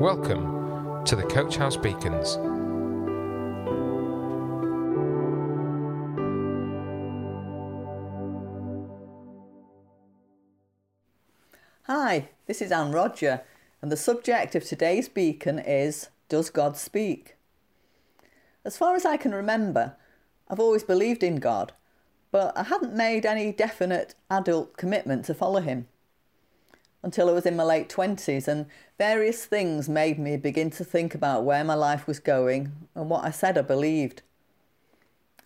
Welcome to the Coach House Beacons. Hi, this is Anne Roger, and the subject of today's beacon is Does God Speak? As far as I can remember, I've always believed in God, but I hadn't made any definite adult commitment to follow Him until I was in my late 20s, and various things made me begin to think about where my life was going and what I said I believed.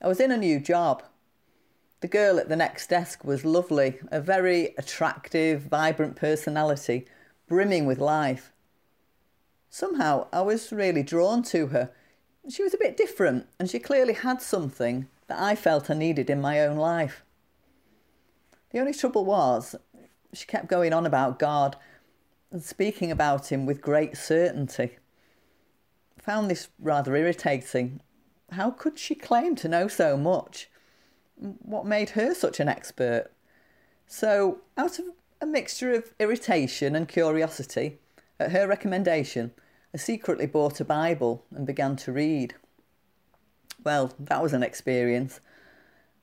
I was in a new job. The girl at the next desk was lovely, a very attractive, vibrant personality, brimming with life. Somehow I was really drawn to her. She was a bit different, and she clearly had something that I felt I needed in my own life. The only trouble was, she kept going on about God and speaking about him with great certainty. I found this rather irritating. How could she claim to know so much? What made her such an expert? So, out of a mixture of irritation and curiosity, at her recommendation, I secretly bought a Bible and began to read. Well, that was an experience.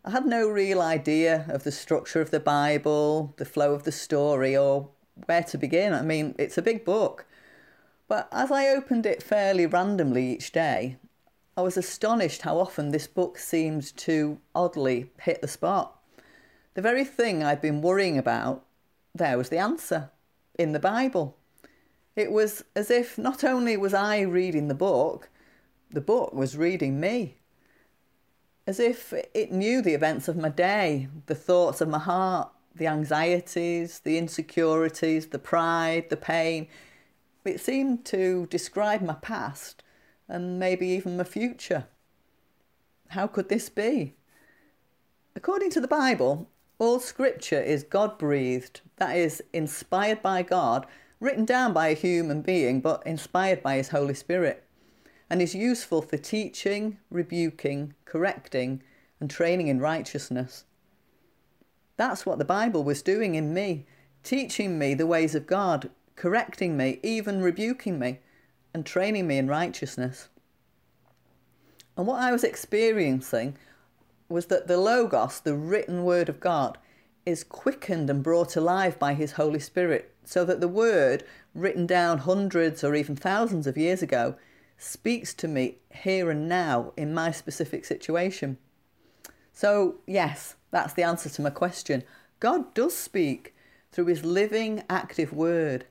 I had no real idea of the structure of the Bible, the flow of the story, or where to begin. I mean, it's a big book. But as I opened it fairly randomly each day, I was astonished how often this book seemed to oddly hit the spot. The very thing I'd been worrying about, there was the answer in the Bible. It was as if not only was I reading the book, the book was reading me as if it knew the events of my day, the thoughts of my heart, the anxieties, the insecurities, the pride, the pain. It seemed to describe my past and maybe even my future. How could this be? According to the Bible, all scripture is God breathed, that is, inspired by God, written down by a human being, but inspired by His Holy Spirit and is useful for teaching, rebuking, correcting, and training in righteousness. That's what the Bible was doing in me, teaching me the ways of God, correcting me, even rebuking me, and training me in righteousness. And what I was experiencing was that the Logos, the written word of God, is quickened and brought alive by His Holy Spirit, so that the word, written down hundreds or even thousands of years ago, speaks to me here and now in my specific situation. So, yes, that's the answer to my question. God does speak through his living, active word.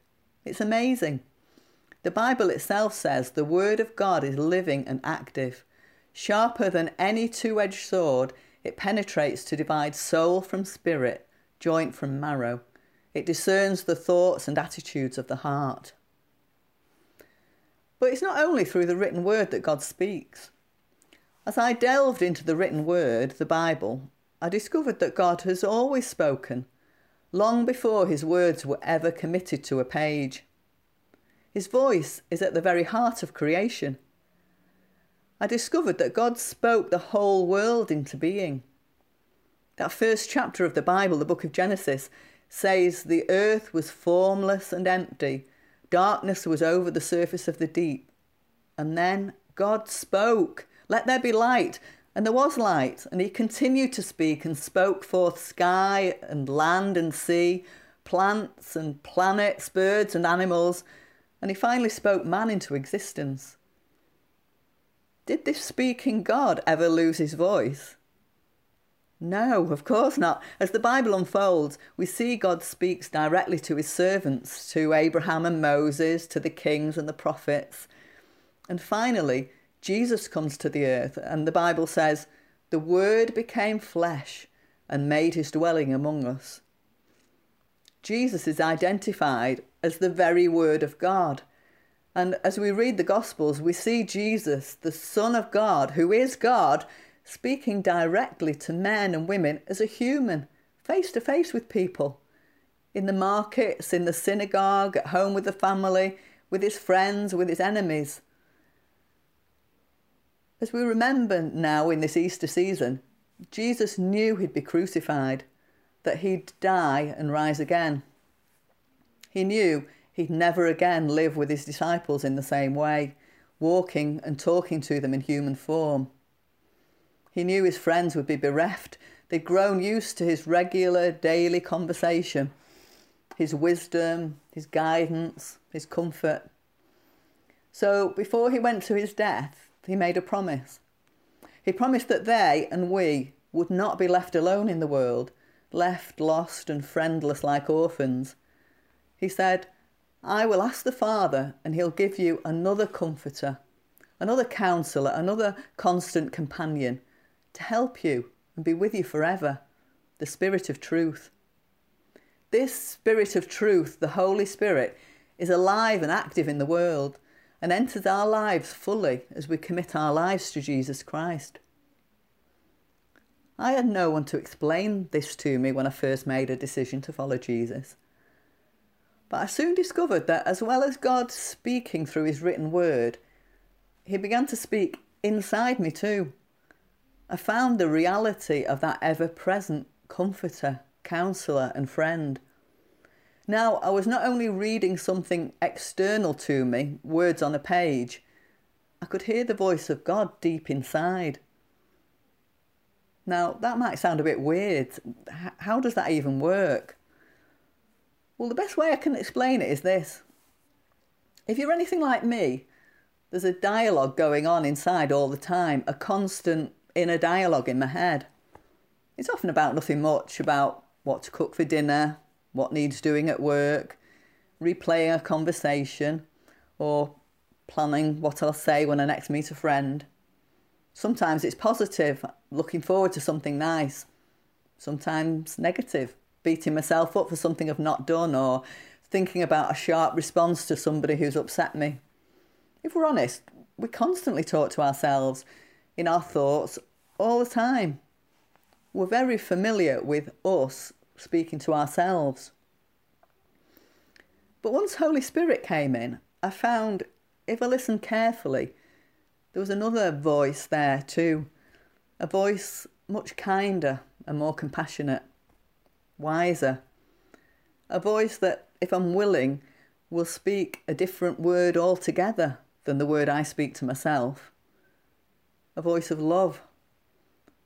It's amazing. The Bible itself says the word of God is living and active. Sharper than any two edged sword, it penetrates to divide soul from spirit, joint from marrow. It discerns the thoughts and attitudes of the heart. But it's not only through the written word that God speaks. As I delved into the written word, the Bible, I discovered that God has always spoken, long before his words were ever committed to a page. His voice is at the very heart of creation. I discovered that God spoke the whole world into being. That first chapter of the Bible, the book of Genesis, says the earth was formless and empty, Darkness was over the surface of the deep. And then God spoke, Let there be light. And there was light. And he continued to speak and spoke forth sky and land and sea, plants and planets, birds and animals. And he finally spoke man into existence. Did this speaking God ever lose his voice? No, of course not. As the Bible unfolds, we see God speaks directly to his servants, to Abraham and Moses, to the kings and the prophets. And finally, Jesus comes to the earth, and the Bible says, The Word became flesh and made his dwelling among us. Jesus is identified as the very Word of God. And as we read the Gospels, we see Jesus, the Son of God, who is God, speaking directly to men and women as a human, face to face with people. In the markets, in the synagogue, at home with the family, with his friends, with his enemies. As we remember now in this Easter season, Jesus knew he'd be crucified, that he'd die and rise again. He knew he'd never again live with his disciples in the same way, walking and talking to them in human form. He knew his friends would be bereft. They'd grown used to his regular daily conversation, his wisdom, his guidance, his comfort. So before he went to his death, he made a promise. He promised that they and we would not be left alone in the world, left lost and friendless like orphans. He said, I will ask the Father, and he'll give you another comforter, another counselor, another constant companion to help you and be with you forever the Spirit of truth. This Spirit of truth, the Holy Spirit, is alive and active in the world and enters our lives fully as we commit our lives to Jesus Christ. I had no one to explain this to me when I first made a decision to follow Jesus. But I soon discovered that as well as God speaking through his written word, he began to speak inside me too. I found the reality of that ever present comforter, counsellor, and friend. Now, I was not only reading something external to me, words on a page, I could hear the voice of God deep inside. Now, that might sound a bit weird. How does that even work? Well, the best way I can explain it is this. If you're anything like me, there's a dialogue going on inside all the time, a constant inner dialogue in my head. It's often about nothing much, about what to cook for dinner, what needs doing at work, replaying a conversation, or planning what I'll say when I next meet a friend. Sometimes it's positive, looking forward to something nice. Sometimes negative, beating myself up for something I've not done or thinking about a sharp response to somebody who's upset me. If we're honest, we constantly talk to ourselves in our thoughts all the time. We're very familiar with us speaking to ourselves. But once Holy Spirit came in, I found if I listened carefully, there was another voice there too, a voice much kinder and more compassionate wiser. A voice that, if I'm willing, will speak a different word altogether than the word I speak to myself. A voice of love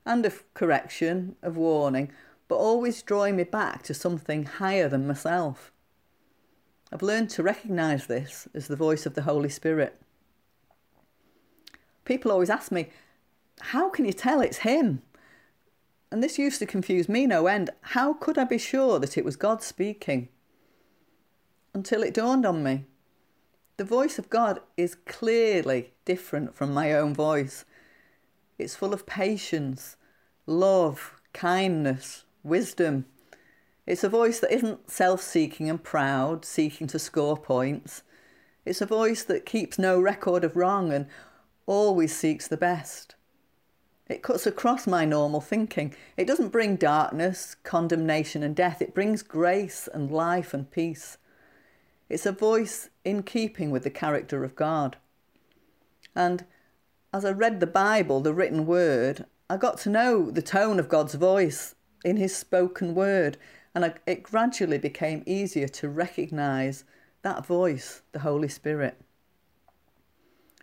and of correction, of warning, but always drawing me back to something higher than myself. I've learned to recognise this as the voice of the Holy Spirit. People always ask me, How can you tell it's Him? and this used to confuse me no end. How could I be sure that it was God speaking? Until it dawned on me. The voice of God is clearly different from my own voice. It's full of patience, love, kindness, wisdom. It's a voice that isn't self seeking and proud, seeking to score points. It's a voice that keeps no record of wrong and always seeks the best. It cuts across my normal thinking. It doesn't bring darkness, condemnation, and death. It brings grace and life and peace. It's a voice in keeping with the character of God. And as I read the Bible, the written word, I got to know the tone of God's voice in His spoken word, and I, it gradually became easier to recognize that voice, the Holy Spirit.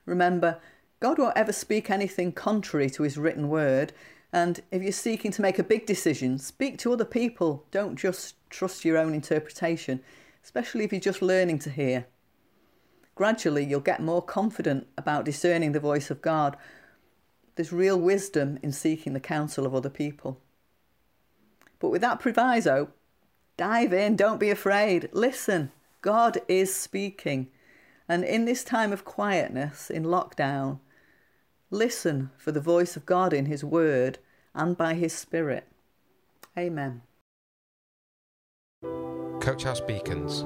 Remember, God won't ever speak anything contrary to his written word. And if you're seeking to make a big decision, speak to other people. Don't just trust your own interpretation, especially if you're just learning to hear. Gradually, you'll get more confident about discerning the voice of God. There's real wisdom in seeking the counsel of other people. But with that proviso, dive in, don't be afraid. Listen, God is speaking. And in this time of quietness, in lockdown, Listen for the voice of God in His Word and by His Spirit. Amen. Coach House Beacons,